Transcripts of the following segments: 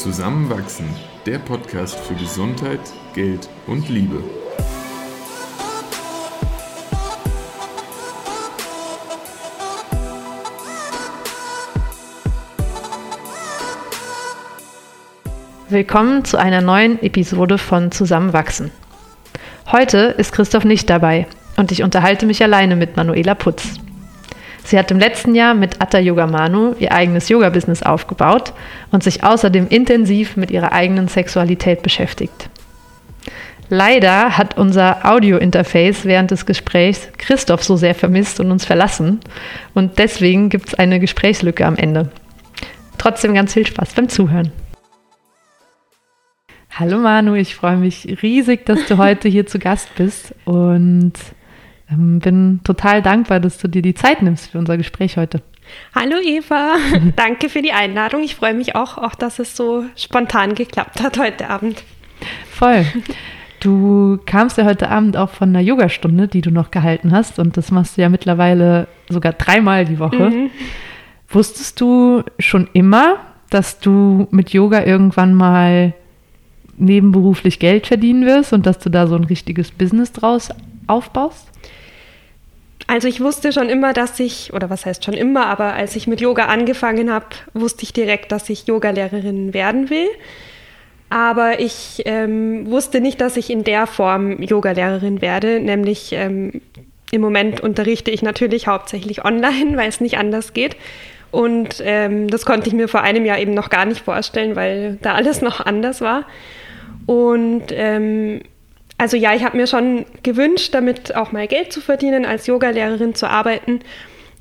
Zusammenwachsen, der Podcast für Gesundheit, Geld und Liebe. Willkommen zu einer neuen Episode von Zusammenwachsen. Heute ist Christoph nicht dabei und ich unterhalte mich alleine mit Manuela Putz. Sie hat im letzten Jahr mit Atta Yoga Manu ihr eigenes Yoga-Business aufgebaut und sich außerdem intensiv mit ihrer eigenen Sexualität beschäftigt. Leider hat unser Audio-Interface während des Gesprächs Christoph so sehr vermisst und uns verlassen und deswegen gibt es eine Gesprächslücke am Ende. Trotzdem ganz viel Spaß beim Zuhören. Hallo Manu, ich freue mich riesig, dass du heute hier zu Gast bist und bin total dankbar, dass du dir die Zeit nimmst für unser Gespräch heute. Hallo Eva, danke für die Einladung. Ich freue mich auch, auch, dass es so spontan geklappt hat heute Abend. Voll. Du kamst ja heute Abend auch von einer Yogastunde, die du noch gehalten hast und das machst du ja mittlerweile sogar dreimal die Woche. Mhm. Wusstest du schon immer, dass du mit Yoga irgendwann mal nebenberuflich Geld verdienen wirst und dass du da so ein richtiges Business draus aufbaust? Also ich wusste schon immer, dass ich, oder was heißt schon immer, aber als ich mit Yoga angefangen habe, wusste ich direkt, dass ich Yogalehrerin werden will. Aber ich ähm, wusste nicht, dass ich in der Form Yogalehrerin werde, nämlich ähm, im Moment unterrichte ich natürlich hauptsächlich online, weil es nicht anders geht. Und ähm, das konnte ich mir vor einem Jahr eben noch gar nicht vorstellen, weil da alles noch anders war. Und ähm, also ja, ich habe mir schon gewünscht, damit auch mal Geld zu verdienen, als Yogalehrerin zu arbeiten.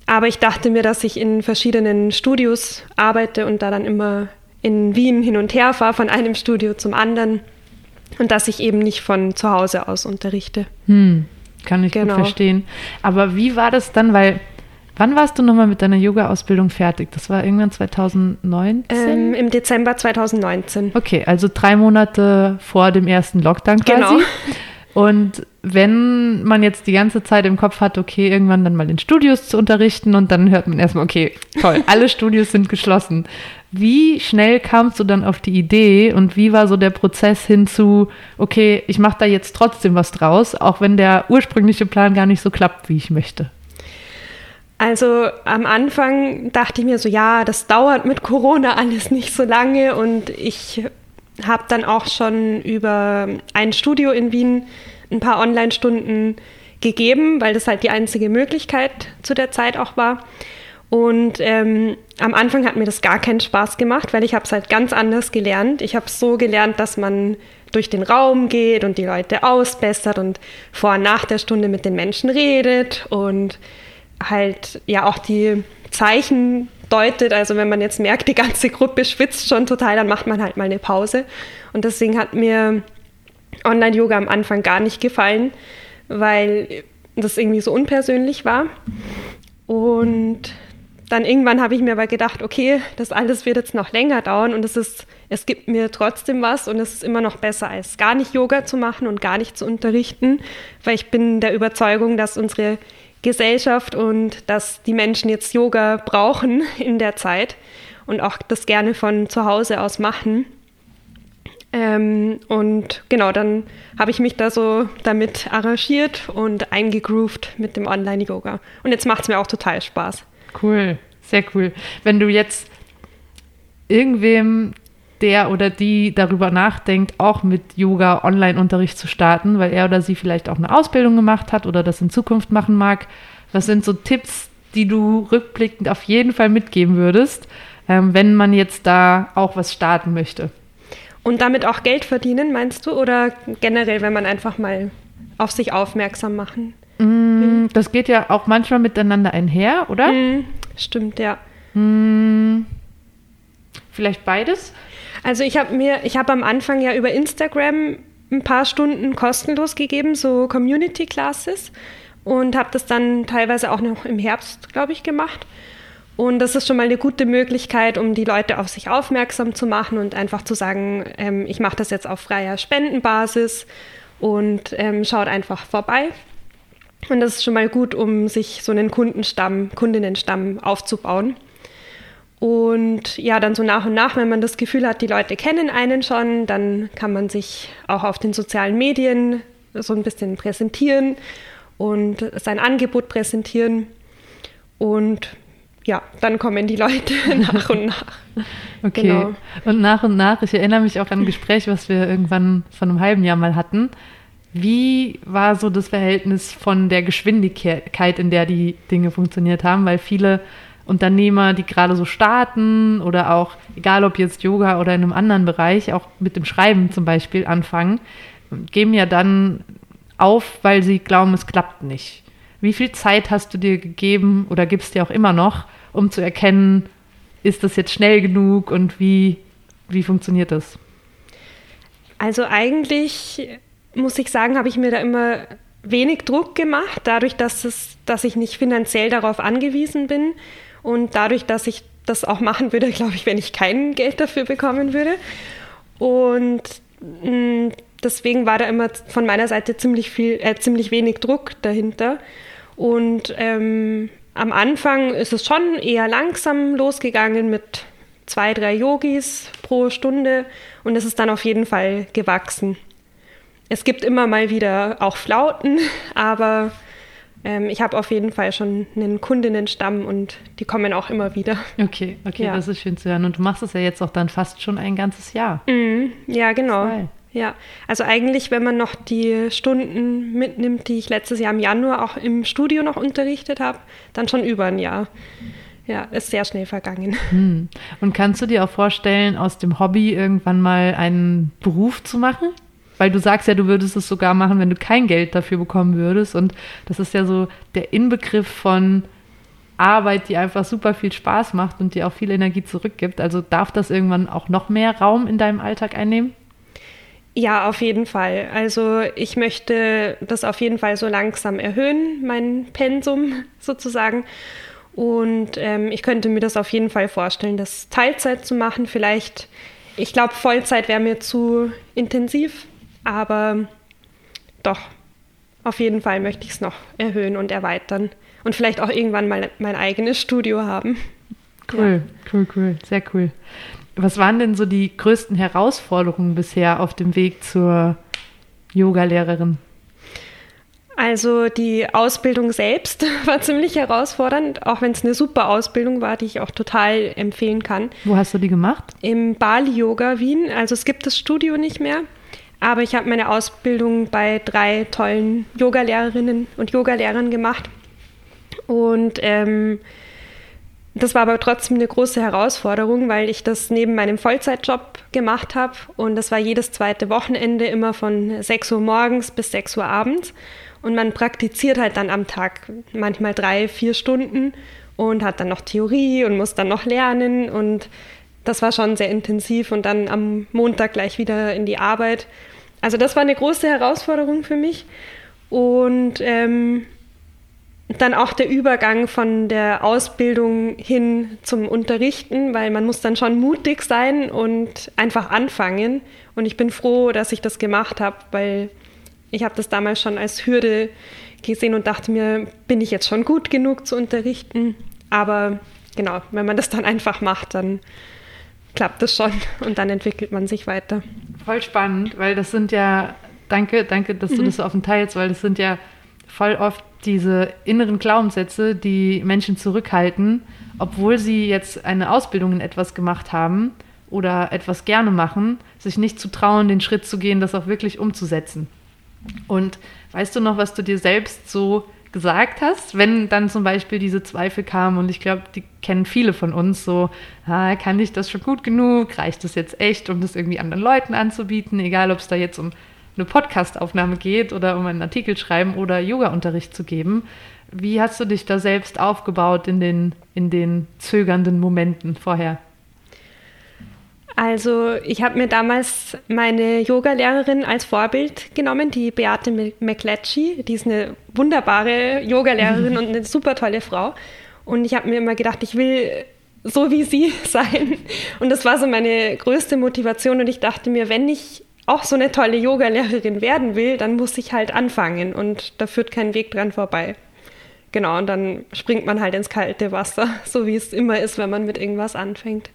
Aber ich dachte mir, dass ich in verschiedenen Studios arbeite und da dann immer in Wien hin und her fahre, von einem Studio zum anderen. Und dass ich eben nicht von zu Hause aus unterrichte. Hm, kann ich genau. gut verstehen. Aber wie war das dann? Weil Wann warst du nochmal mit deiner Yoga-Ausbildung fertig? Das war irgendwann 2019? Ähm, Im Dezember 2019. Okay, also drei Monate vor dem ersten Lockdown quasi. Genau. Und wenn man jetzt die ganze Zeit im Kopf hat, okay, irgendwann dann mal in Studios zu unterrichten und dann hört man erstmal, okay, toll, alle Studios sind geschlossen. Wie schnell kamst du dann auf die Idee und wie war so der Prozess hin zu, okay, ich mache da jetzt trotzdem was draus, auch wenn der ursprüngliche Plan gar nicht so klappt, wie ich möchte? Also am Anfang dachte ich mir so, ja, das dauert mit Corona alles nicht so lange und ich habe dann auch schon über ein Studio in Wien ein paar Online-Stunden gegeben, weil das halt die einzige Möglichkeit zu der Zeit auch war. Und ähm, am Anfang hat mir das gar keinen Spaß gemacht, weil ich habe es halt ganz anders gelernt. Ich habe so gelernt, dass man durch den Raum geht und die Leute ausbessert und vor und nach der Stunde mit den Menschen redet und halt ja auch die Zeichen deutet. Also wenn man jetzt merkt, die ganze Gruppe schwitzt schon total, dann macht man halt mal eine Pause. Und deswegen hat mir Online-Yoga am Anfang gar nicht gefallen, weil das irgendwie so unpersönlich war. Und dann irgendwann habe ich mir aber gedacht, okay, das alles wird jetzt noch länger dauern und es ist, es gibt mir trotzdem was und es ist immer noch besser, als gar nicht Yoga zu machen und gar nicht zu unterrichten, weil ich bin der Überzeugung, dass unsere Gesellschaft und dass die Menschen jetzt Yoga brauchen in der Zeit und auch das gerne von zu Hause aus machen. Ähm, und genau, dann habe ich mich da so damit arrangiert und eingegroovt mit dem Online-Yoga. Und jetzt macht es mir auch total Spaß. Cool, sehr cool. Wenn du jetzt irgendwem der oder die darüber nachdenkt, auch mit Yoga Online-Unterricht zu starten, weil er oder sie vielleicht auch eine Ausbildung gemacht hat oder das in Zukunft machen mag. Was sind so Tipps, die du rückblickend auf jeden Fall mitgeben würdest, ähm, wenn man jetzt da auch was starten möchte? Und damit auch Geld verdienen, meinst du? Oder generell, wenn man einfach mal auf sich aufmerksam machen? Mm, das geht ja auch manchmal miteinander einher, oder? Mm, stimmt, ja. Mm, vielleicht beides? Also ich habe mir, ich habe am Anfang ja über Instagram ein paar Stunden kostenlos gegeben, so Community Classes und habe das dann teilweise auch noch im Herbst, glaube ich, gemacht. Und das ist schon mal eine gute Möglichkeit, um die Leute auf sich aufmerksam zu machen und einfach zu sagen, ähm, ich mache das jetzt auf freier Spendenbasis und ähm, schaut einfach vorbei. Und das ist schon mal gut, um sich so einen Kundenstamm, Kundinnenstamm aufzubauen. Und ja, dann so nach und nach, wenn man das Gefühl hat, die Leute kennen einen schon, dann kann man sich auch auf den sozialen Medien so ein bisschen präsentieren und sein Angebot präsentieren. Und ja, dann kommen die Leute nach und nach. Okay. Genau. Und nach und nach, ich erinnere mich auch an ein Gespräch, was wir irgendwann vor einem halben Jahr mal hatten. Wie war so das Verhältnis von der Geschwindigkeit, in der die Dinge funktioniert haben? Weil viele Unternehmer, die gerade so starten oder auch, egal ob jetzt Yoga oder in einem anderen Bereich, auch mit dem Schreiben zum Beispiel anfangen, geben ja dann auf, weil sie glauben, es klappt nicht. Wie viel Zeit hast du dir gegeben oder gibst dir auch immer noch, um zu erkennen, ist das jetzt schnell genug und wie, wie funktioniert das? Also eigentlich muss ich sagen, habe ich mir da immer wenig Druck gemacht, dadurch, dass, es, dass ich nicht finanziell darauf angewiesen bin und dadurch, dass ich das auch machen würde, glaube ich, wenn ich kein Geld dafür bekommen würde. Und mm, deswegen war da immer von meiner Seite ziemlich viel, äh, ziemlich wenig Druck dahinter. Und ähm, am Anfang ist es schon eher langsam losgegangen mit zwei, drei Yogis pro Stunde und es ist dann auf jeden Fall gewachsen. Es gibt immer mal wieder auch Flauten, aber ähm, ich habe auf jeden Fall schon einen Kundinnenstamm und die kommen auch immer wieder. Okay, okay, ja. das ist schön zu hören. Und du machst es ja jetzt auch dann fast schon ein ganzes Jahr. Mhm, ja, genau. Zwei. Ja, also eigentlich, wenn man noch die Stunden mitnimmt, die ich letztes Jahr im Januar auch im Studio noch unterrichtet habe, dann schon über ein Jahr. Ja, ist sehr schnell vergangen. Hm. Und kannst du dir auch vorstellen, aus dem Hobby irgendwann mal einen Beruf zu machen? Weil du sagst ja, du würdest es sogar machen, wenn du kein Geld dafür bekommen würdest. Und das ist ja so der Inbegriff von Arbeit, die einfach super viel Spaß macht und dir auch viel Energie zurückgibt. Also darf das irgendwann auch noch mehr Raum in deinem Alltag einnehmen? Ja, auf jeden Fall. Also ich möchte das auf jeden Fall so langsam erhöhen, mein Pensum sozusagen. Und ähm, ich könnte mir das auf jeden Fall vorstellen, das Teilzeit zu machen. Vielleicht, ich glaube, Vollzeit wäre mir zu intensiv. Aber doch, auf jeden Fall möchte ich es noch erhöhen und erweitern und vielleicht auch irgendwann mal mein eigenes Studio haben. Cool, ja. cool, cool, sehr cool. Was waren denn so die größten Herausforderungen bisher auf dem Weg zur Yoga-Lehrerin? Also die Ausbildung selbst war ziemlich herausfordernd, auch wenn es eine super Ausbildung war, die ich auch total empfehlen kann. Wo hast du die gemacht? Im Bali Yoga Wien. Also es gibt das Studio nicht mehr. Aber ich habe meine Ausbildung bei drei tollen Yogalehrerinnen und Yogalehrern gemacht. Und ähm, das war aber trotzdem eine große Herausforderung, weil ich das neben meinem Vollzeitjob gemacht habe. Und das war jedes zweite Wochenende immer von 6 Uhr morgens bis 6 Uhr abends. Und man praktiziert halt dann am Tag manchmal drei, vier Stunden und hat dann noch Theorie und muss dann noch lernen. Und das war schon sehr intensiv. Und dann am Montag gleich wieder in die Arbeit. Also das war eine große Herausforderung für mich. Und ähm, dann auch der Übergang von der Ausbildung hin zum Unterrichten, weil man muss dann schon mutig sein und einfach anfangen. Und ich bin froh, dass ich das gemacht habe, weil ich habe das damals schon als Hürde gesehen und dachte mir, bin ich jetzt schon gut genug zu unterrichten? Aber genau, wenn man das dann einfach macht, dann klappt das schon und dann entwickelt man sich weiter. Voll spannend, weil das sind ja, danke, danke, dass du mhm. das so offen teilst, weil das sind ja voll oft diese inneren Glaubenssätze, die Menschen zurückhalten, obwohl sie jetzt eine Ausbildung in etwas gemacht haben oder etwas gerne machen, sich nicht zu trauen, den Schritt zu gehen, das auch wirklich umzusetzen. Und weißt du noch, was du dir selbst so gesagt hast, wenn dann zum Beispiel diese Zweifel kamen und ich glaube, die kennen viele von uns so, ah, kann ich das schon gut genug, reicht das jetzt echt, um das irgendwie anderen Leuten anzubieten, egal ob es da jetzt um eine Podcastaufnahme geht oder um einen Artikel schreiben oder Yoga-Unterricht zu geben. Wie hast du dich da selbst aufgebaut in den, in den zögernden Momenten vorher? Also ich habe mir damals meine Yoga-Lehrerin als Vorbild genommen, die Beate McLetchy. Die ist eine wunderbare Yoga-Lehrerin und eine super tolle Frau. Und ich habe mir immer gedacht, ich will so wie sie sein. Und das war so meine größte Motivation. Und ich dachte mir, wenn ich auch so eine tolle Yoga-Lehrerin werden will, dann muss ich halt anfangen. Und da führt kein Weg dran vorbei. genau, und dann springt man halt ins kalte Wasser, so wie es immer ist, wenn man mit irgendwas anfängt.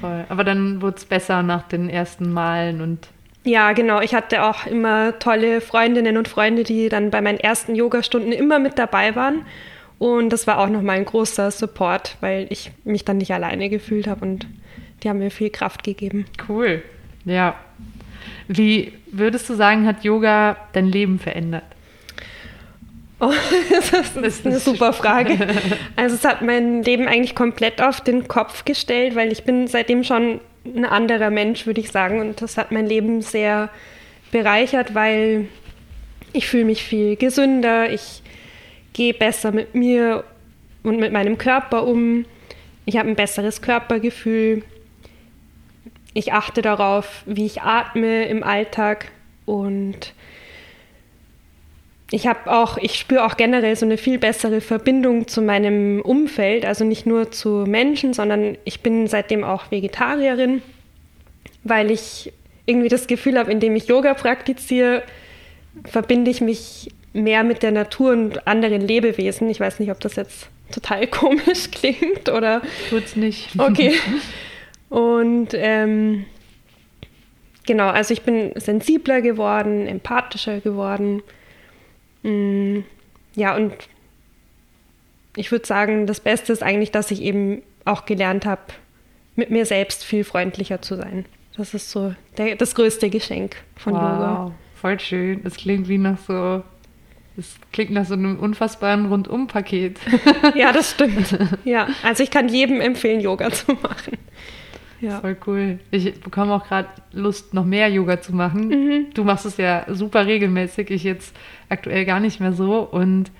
Voll. Aber dann wurde es besser nach den ersten Malen und. Ja, genau. Ich hatte auch immer tolle Freundinnen und Freunde, die dann bei meinen ersten Yogastunden immer mit dabei waren. Und das war auch nochmal ein großer Support, weil ich mich dann nicht alleine gefühlt habe und die haben mir viel Kraft gegeben. Cool. Ja. Wie würdest du sagen, hat Yoga dein Leben verändert? Oh, das ist eine super Frage. Also es hat mein Leben eigentlich komplett auf den Kopf gestellt, weil ich bin seitdem schon ein anderer Mensch, würde ich sagen. Und das hat mein Leben sehr bereichert, weil ich fühle mich viel gesünder, ich gehe besser mit mir und mit meinem Körper um, ich habe ein besseres Körpergefühl, ich achte darauf, wie ich atme im Alltag und ich habe auch, ich spüre auch generell so eine viel bessere Verbindung zu meinem Umfeld, also nicht nur zu Menschen, sondern ich bin seitdem auch Vegetarierin, weil ich irgendwie das Gefühl habe, indem ich Yoga praktiziere, verbinde ich mich mehr mit der Natur und anderen Lebewesen. Ich weiß nicht, ob das jetzt total komisch klingt oder. Tut's nicht. Okay. Und ähm, genau, also ich bin sensibler geworden, empathischer geworden. Mm, ja, und ich würde sagen, das Beste ist eigentlich, dass ich eben auch gelernt habe, mit mir selbst viel freundlicher zu sein. Das ist so der, das größte Geschenk von wow, Yoga. Voll schön. Es klingt wie nach so, es klingt nach so einem unfassbaren Rundum-Paket. ja, das stimmt. Ja, also ich kann jedem empfehlen, Yoga zu machen. Ja. Voll cool. Ich bekomme auch gerade Lust, noch mehr Yoga zu machen. Mhm. Du machst es ja super regelmäßig, ich jetzt aktuell gar nicht mehr so. Und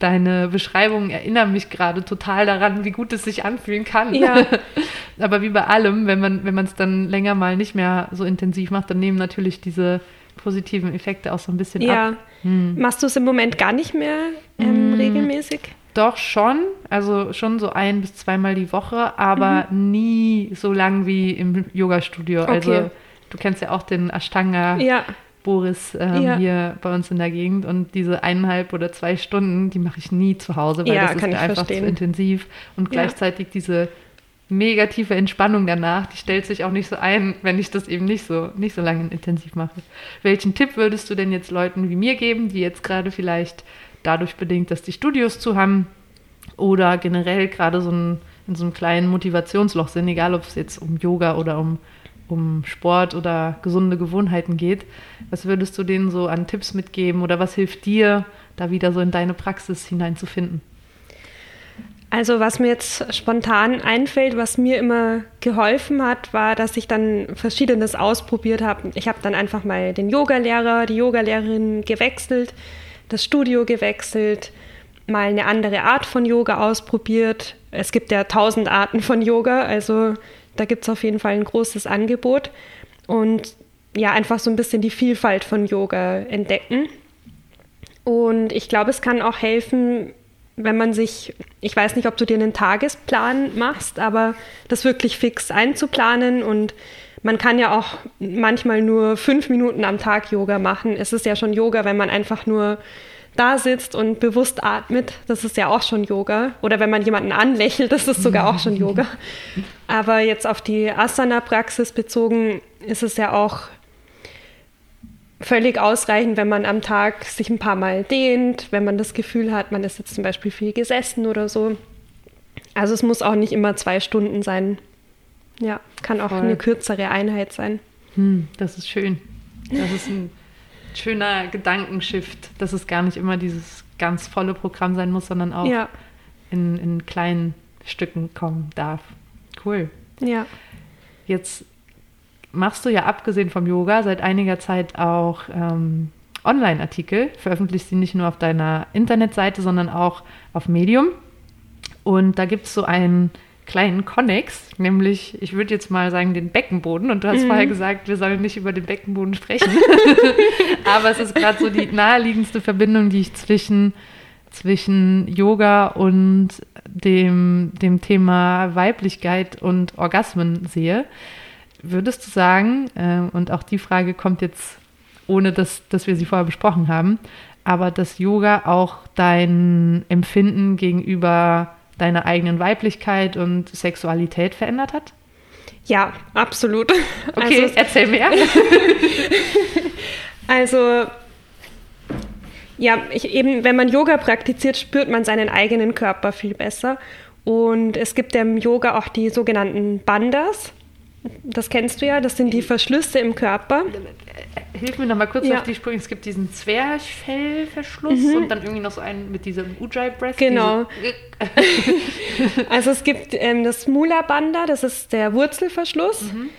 deine Beschreibungen erinnern mich gerade total daran, wie gut es sich anfühlen kann. Ja. Aber wie bei allem, wenn man wenn es dann länger mal nicht mehr so intensiv macht, dann nehmen natürlich diese positiven Effekte auch so ein bisschen ja. ab. Hm. Machst du es im Moment gar nicht mehr ähm, hm. regelmäßig? Doch schon, also schon so ein bis zweimal die Woche, aber mhm. nie so lang wie im Yoga-Studio. Okay. Also du kennst ja auch den Ashtanga. Ja. Boris ähm, ja. hier bei uns in der Gegend und diese eineinhalb oder zwei Stunden, die mache ich nie zu Hause, weil ja, das ist mir einfach verstehen. zu intensiv und gleichzeitig diese mega tiefe Entspannung danach, die stellt sich auch nicht so ein, wenn ich das eben nicht so nicht so lange intensiv mache. Welchen Tipp würdest du denn jetzt Leuten wie mir geben, die jetzt gerade vielleicht dadurch bedingt, dass die Studios zu haben oder generell gerade so ein, in so einem kleinen Motivationsloch sind, egal ob es jetzt um Yoga oder um, um Sport oder gesunde Gewohnheiten geht. Was würdest du denen so an Tipps mitgeben oder was hilft dir, da wieder so in deine Praxis hineinzufinden? Also was mir jetzt spontan einfällt, was mir immer geholfen hat, war, dass ich dann verschiedenes ausprobiert habe. Ich habe dann einfach mal den Yogalehrer, die Yogalehrerin gewechselt das Studio gewechselt, mal eine andere Art von Yoga ausprobiert. Es gibt ja tausend Arten von Yoga, also da gibt es auf jeden Fall ein großes Angebot. Und ja, einfach so ein bisschen die Vielfalt von Yoga entdecken. Und ich glaube, es kann auch helfen, wenn man sich, ich weiß nicht, ob du dir einen Tagesplan machst, aber das wirklich fix einzuplanen und man kann ja auch manchmal nur fünf Minuten am Tag Yoga machen. Es ist ja schon Yoga, wenn man einfach nur da sitzt und bewusst atmet. Das ist ja auch schon Yoga. Oder wenn man jemanden anlächelt, das ist sogar auch schon Yoga. Aber jetzt auf die Asana-Praxis bezogen ist es ja auch völlig ausreichend, wenn man am Tag sich ein paar Mal dehnt, wenn man das Gefühl hat, man ist jetzt zum Beispiel viel gesessen oder so. Also es muss auch nicht immer zwei Stunden sein. Ja, kann auch Voll. eine kürzere Einheit sein. Hm, das ist schön. Das ist ein schöner Gedankenshift, dass es gar nicht immer dieses ganz volle Programm sein muss, sondern auch ja. in, in kleinen Stücken kommen darf. Cool. Ja. Jetzt machst du ja abgesehen vom Yoga seit einiger Zeit auch ähm, Online-Artikel, veröffentlichst sie nicht nur auf deiner Internetseite, sondern auch auf Medium. Und da gibt es so ein kleinen Konnex, nämlich, ich würde jetzt mal sagen, den Beckenboden. Und du hast mhm. vorher gesagt, wir sollen nicht über den Beckenboden sprechen. Aber es ist gerade so die naheliegendste Verbindung, die ich zwischen, zwischen Yoga und dem, dem Thema Weiblichkeit und Orgasmen sehe. Würdest du sagen, äh, und auch die Frage kommt jetzt, ohne dass, dass wir sie vorher besprochen haben, aber dass Yoga auch dein Empfinden gegenüber deiner eigenen Weiblichkeit und Sexualität verändert hat? Ja, absolut. Okay, also, erzähl mehr. also ja, ich, eben, wenn man Yoga praktiziert, spürt man seinen eigenen Körper viel besser. Und es gibt im Yoga auch die sogenannten Bandas. Das kennst du ja, das sind die Verschlüsse im Körper. Hilf mir noch mal kurz ja. auf die Sprünge. Es gibt diesen Zwerchfellverschluss mhm. und dann irgendwie noch so einen mit diesem Ujjayi Breast. Genau. also es gibt ähm, das Mula Banda, das ist der Wurzelverschluss. Mhm.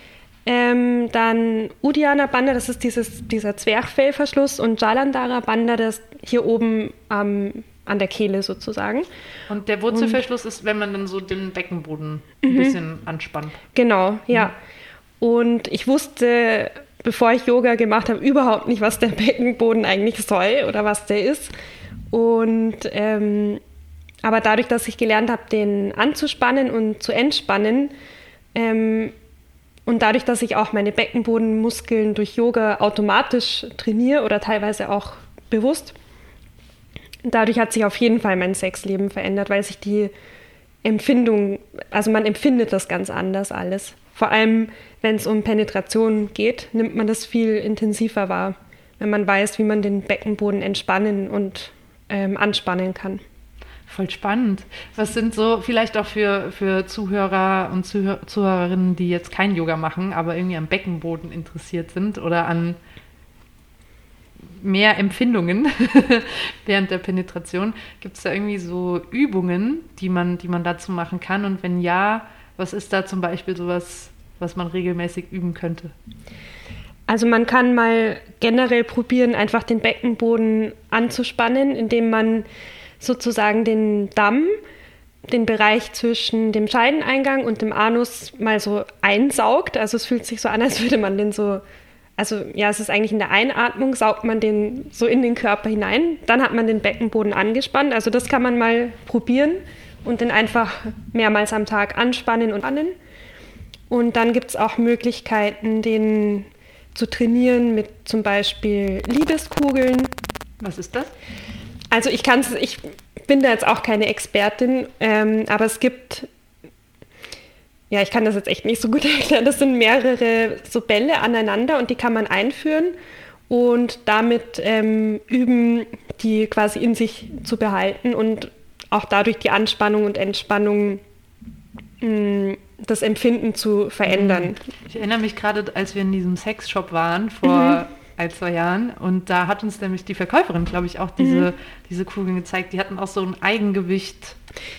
Ähm, dann Udiana Banda, das ist dieses, dieser Zwerchfellverschluss und Jalandhara Banda, das hier oben ähm, an der Kehle sozusagen. Und der Wurzelverschluss und, ist, wenn man dann so den Beckenboden ein mhm. bisschen anspannt. Genau, ja. Mhm. Und ich wusste, bevor ich Yoga gemacht habe, überhaupt nicht, was der Beckenboden eigentlich soll oder was der ist. Und ähm, aber dadurch, dass ich gelernt habe, den anzuspannen und zu entspannen, ähm, und dadurch, dass ich auch meine Beckenbodenmuskeln durch Yoga automatisch trainiere oder teilweise auch bewusst, dadurch hat sich auf jeden Fall mein Sexleben verändert, weil sich die Empfindung, also man empfindet das ganz anders alles. Vor allem, wenn es um Penetration geht, nimmt man das viel intensiver wahr, wenn man weiß, wie man den Beckenboden entspannen und ähm, anspannen kann. Voll spannend. Was sind so vielleicht auch für, für Zuhörer und Zuhör Zuhörerinnen, die jetzt kein Yoga machen, aber irgendwie am Beckenboden interessiert sind oder an mehr Empfindungen während der Penetration? Gibt es da irgendwie so Übungen, die man, die man dazu machen kann? Und wenn ja, was ist da zum Beispiel sowas, was man regelmäßig üben könnte? Also man kann mal generell probieren, einfach den Beckenboden anzuspannen, indem man sozusagen den Damm, den Bereich zwischen dem Scheideneingang und dem Anus mal so einsaugt. Also es fühlt sich so an, als würde man den so, also ja, es ist eigentlich in der Einatmung, saugt man den so in den Körper hinein. Dann hat man den Beckenboden angespannt. Also das kann man mal probieren und den einfach mehrmals am Tag anspannen und annen. Und dann gibt es auch Möglichkeiten, den zu trainieren mit zum Beispiel Liebeskugeln. Was ist das? Also ich kann es, ich bin da jetzt auch keine Expertin, ähm, aber es gibt, ja, ich kann das jetzt echt nicht so gut erklären. Das sind mehrere so Bälle aneinander und die kann man einführen und damit ähm, üben, die quasi in sich zu behalten und auch dadurch die Anspannung und Entspannung mh, mm, das Empfinden zu verändern. Ich erinnere mich gerade, als wir in diesem Sexshop waren vor mhm ein, zwei Jahren. Und da hat uns nämlich die Verkäuferin, glaube ich, auch diese, mhm. diese Kugeln gezeigt. Die hatten auch so ein Eigengewicht.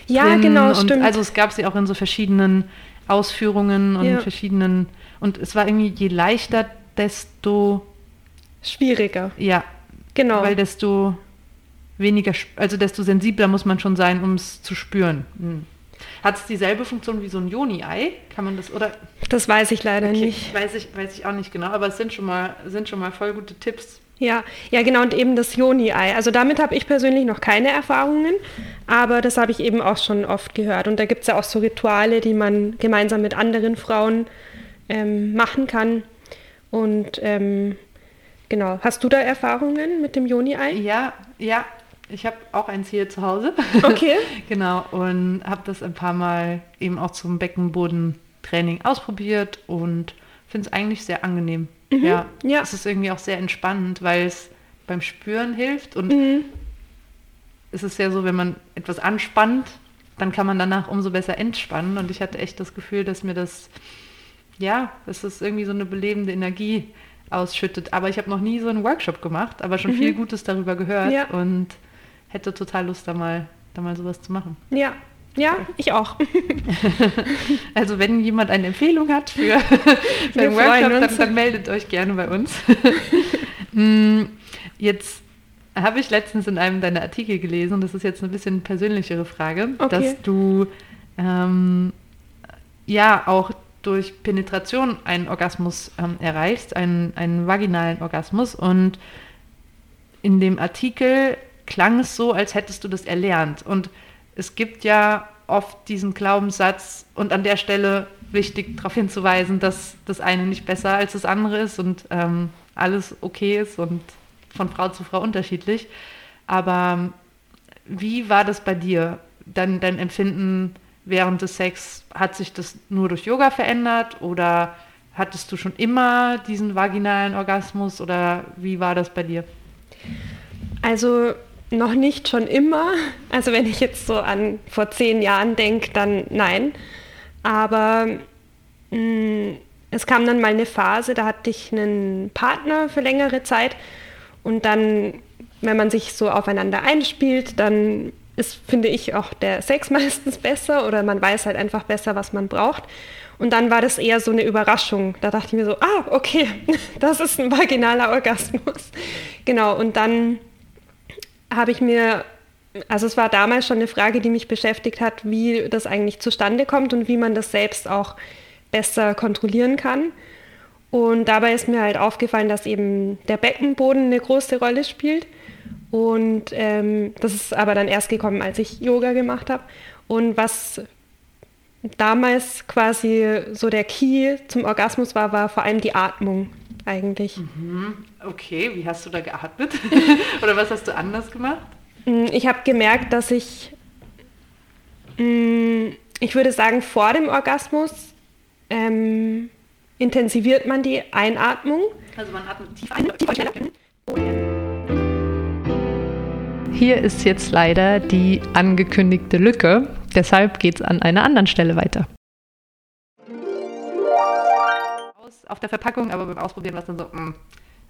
Ja, genau, stimmt. Also es gab sie auch in so verschiedenen Ausführungen und ja. verschiedenen. Und es war irgendwie, je leichter, desto schwieriger. Ja. Genau. Weil desto weniger, also desto sensibler muss man schon sein, um es zu spüren. Mhm. Hat es dieselbe Funktion wie so ein Joni-Ei? Kann man das, oder? Das weiß ich leider okay, nicht. Weiß ich, weiß ich auch nicht genau, aber es sind schon mal, sind schon mal voll gute Tipps. Ja, ja, genau, und eben das Joni-Ei. Also damit habe ich persönlich noch keine Erfahrungen, aber das habe ich eben auch schon oft gehört. Und da gibt es ja auch so Rituale, die man gemeinsam mit anderen Frauen ähm, machen kann. Und ähm, genau, hast du da Erfahrungen mit dem Joni-Ei? Ja, ja, ich habe auch eins hier zu Hause. Okay. genau, und habe das ein paar Mal eben auch zum Beckenbodentraining ausprobiert und finde es eigentlich sehr angenehm. Mhm. Ja, ja. Es ist irgendwie auch sehr entspannend, weil es beim Spüren hilft und mhm. es ist ja so, wenn man etwas anspannt, dann kann man danach umso besser entspannen und ich hatte echt das Gefühl, dass mir das, ja, es ist irgendwie so eine belebende Energie ausschüttet. Aber ich habe noch nie so einen Workshop gemacht, aber schon mhm. viel Gutes darüber gehört ja. und hätte total Lust, da mal, da mal sowas zu machen. Ja, ja, ich auch. also wenn jemand eine Empfehlung hat für, für einen Workshop, dann, dann, meldet euch gerne bei uns. Mm, jetzt habe ich letztens in einem deiner Artikel gelesen, das ist jetzt eine bisschen persönlichere Frage, okay. dass du ähm, ja auch durch Penetration einen Orgasmus ähm, erreichst, einen, einen vaginalen Orgasmus. Und in dem Artikel klang es so, als hättest du das erlernt. Und es gibt ja oft diesen Glaubenssatz und an der Stelle wichtig darauf hinzuweisen, dass das eine nicht besser als das andere ist und ähm, alles okay ist und von Frau zu Frau unterschiedlich. Aber wie war das bei dir? Dein, dein Empfinden während des Sex, hat sich das nur durch Yoga verändert oder hattest du schon immer diesen vaginalen Orgasmus oder wie war das bei dir? Also noch nicht schon immer. Also wenn ich jetzt so an vor zehn Jahren denke, dann nein. Aber mh, mm, es kam dann mal eine Phase, da hatte ich einen Partner für längere Zeit und dann, wenn man sich so aufeinander einspielt, dann ist, finde ich, auch der Sex meistens besser oder man weiß halt einfach besser, was man braucht. Und dann war das eher so eine Überraschung. Da dachte ich mir so, ah, okay, das ist ein vaginaler Orgasmus. Genau, und dann habe ich mir, also es war damals schon eine Frage, die mich beschäftigt hat, wie das eigentlich zustande kommt und wie man das selbst auch besser kontrollieren kann. Und dabei ist mir halt aufgefallen, dass eben der Beckenboden eine große Rolle spielt. Und ähm, das ist aber dann erst gekommen, als ich Yoga gemacht habe. Und was damals quasi so der Key zum Orgasmus war, war vor allem die Atmung eigentlich. Mhm. Okay, wie hast du da geatmet? Oder was hast du anders gemacht? Mm, ich habe gemerkt, dass ich, mm, ich würde sagen, vor dem Orgasmus ähm, intensiviert man die Einatmung. Also man atmet tief ein, tief ein. Hier ist jetzt leider die angekündigte Lücke. Deshalb geht es an einer anderen Stelle weiter. Auf der Verpackung, aber beim Ausprobieren war es dann so, mh. Mm.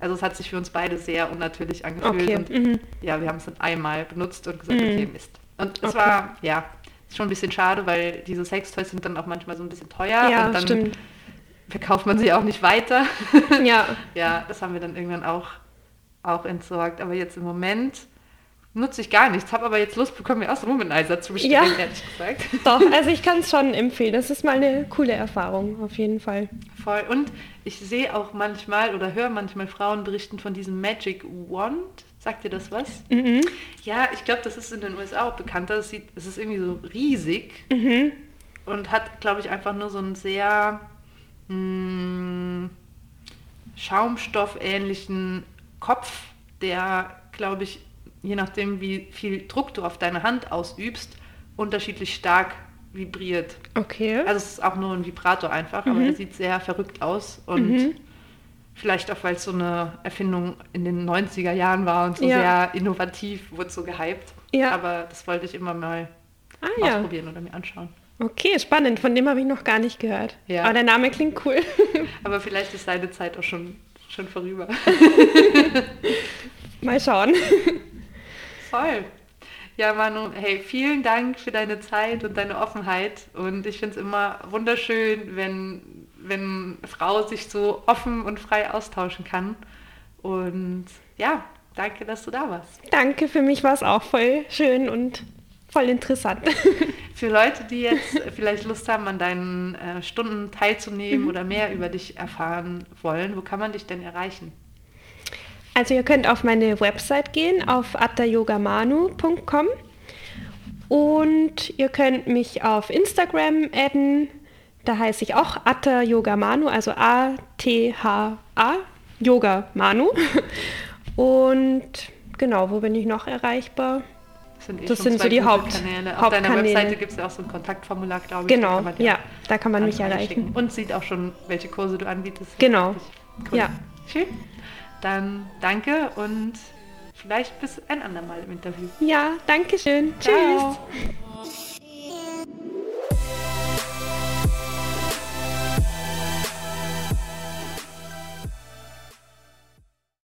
also es hat sich für uns beide sehr unnatürlich angefühlt. Okay. Und mhm. ja, wir haben es dann einmal benutzt und gesagt, Mhm. okay, Mist. Und es Okay. war, ja, schon ein bisschen schade, weil diese Sextoys sind dann auch manchmal so ein bisschen teuer Ja, und dann stimmt. verkauft man sie auch nicht weiter. Ja, ja, das haben wir dann irgendwann auch, auch entsorgt. Aber jetzt im Moment nutze ich gar nichts, habe aber jetzt Lust bekommen, mir auch so einen Womanizer zu bestellen, Ja. ehrlich gesagt. doch. Also ich kann es schon empfehlen. Das ist mal eine coole Erfahrung, auf jeden Fall. Voll. Und ich sehe auch manchmal oder höre manchmal Frauen berichten von diesem Magic Wand. Sagt dir das was? Mhm. Ja, ich glaube, das ist in den USA auch bekannter. Es, sieht, es ist irgendwie so riesig Mhm. und hat, glaube ich, einfach nur so einen sehr mh, schaumstoffähnlichen Kopf, der, glaube ich, je nachdem, wie viel Druck du auf deine Hand ausübst, unterschiedlich stark vibriert. Okay. Also es ist auch nur ein Vibrator einfach, aber Mhm. er sieht sehr verrückt aus und Mhm. vielleicht auch, weil es so eine Erfindung in den 90er Jahren war und so Ja. sehr innovativ, wurde so gehypt. Ja. Aber das wollte ich immer mal ah ja. ausprobieren oder mir anschauen. Okay, spannend. Von dem habe ich noch gar nicht gehört. Ja. Aber der Name klingt cool. Aber vielleicht ist seine Zeit auch schon, schon vorüber. mal schauen. Voll. Ja, Manu, hey, vielen Dank für deine Zeit und deine Offenheit. Und ich finde es immer wunderschön, wenn, wenn Frau sich so offen und frei austauschen kann. Und ja, danke, dass du da warst. Danke, für mich war es auch voll schön und voll interessant. Für Leute, die jetzt vielleicht Lust haben, an deinen äh, Stunden teilzunehmen oder mehr über dich erfahren wollen, wo kann man dich denn erreichen? Also ihr könnt auf meine Website gehen, auf attayogamanu.com und ihr könnt mich auf Instagram adden. Da heiße ich auch Atta Yoga Manu, also A-T-H-A, Yoga Manu. Und genau, wo bin ich noch erreichbar? sind eh Das sind so die gute Haupt-. Auf deiner Hauptkanäle. Webseite gibt es ja auch so ein Kontaktformular, glaube ich. da Genau, dir ja, da kann man mich erreichen. Und sieht auch schon, welche Kurse du anbietest. Genau, Cool. ja. Schön. Dann danke und vielleicht bis ein andermal im Interview. Ja, danke schön. Ciao. Tschüss.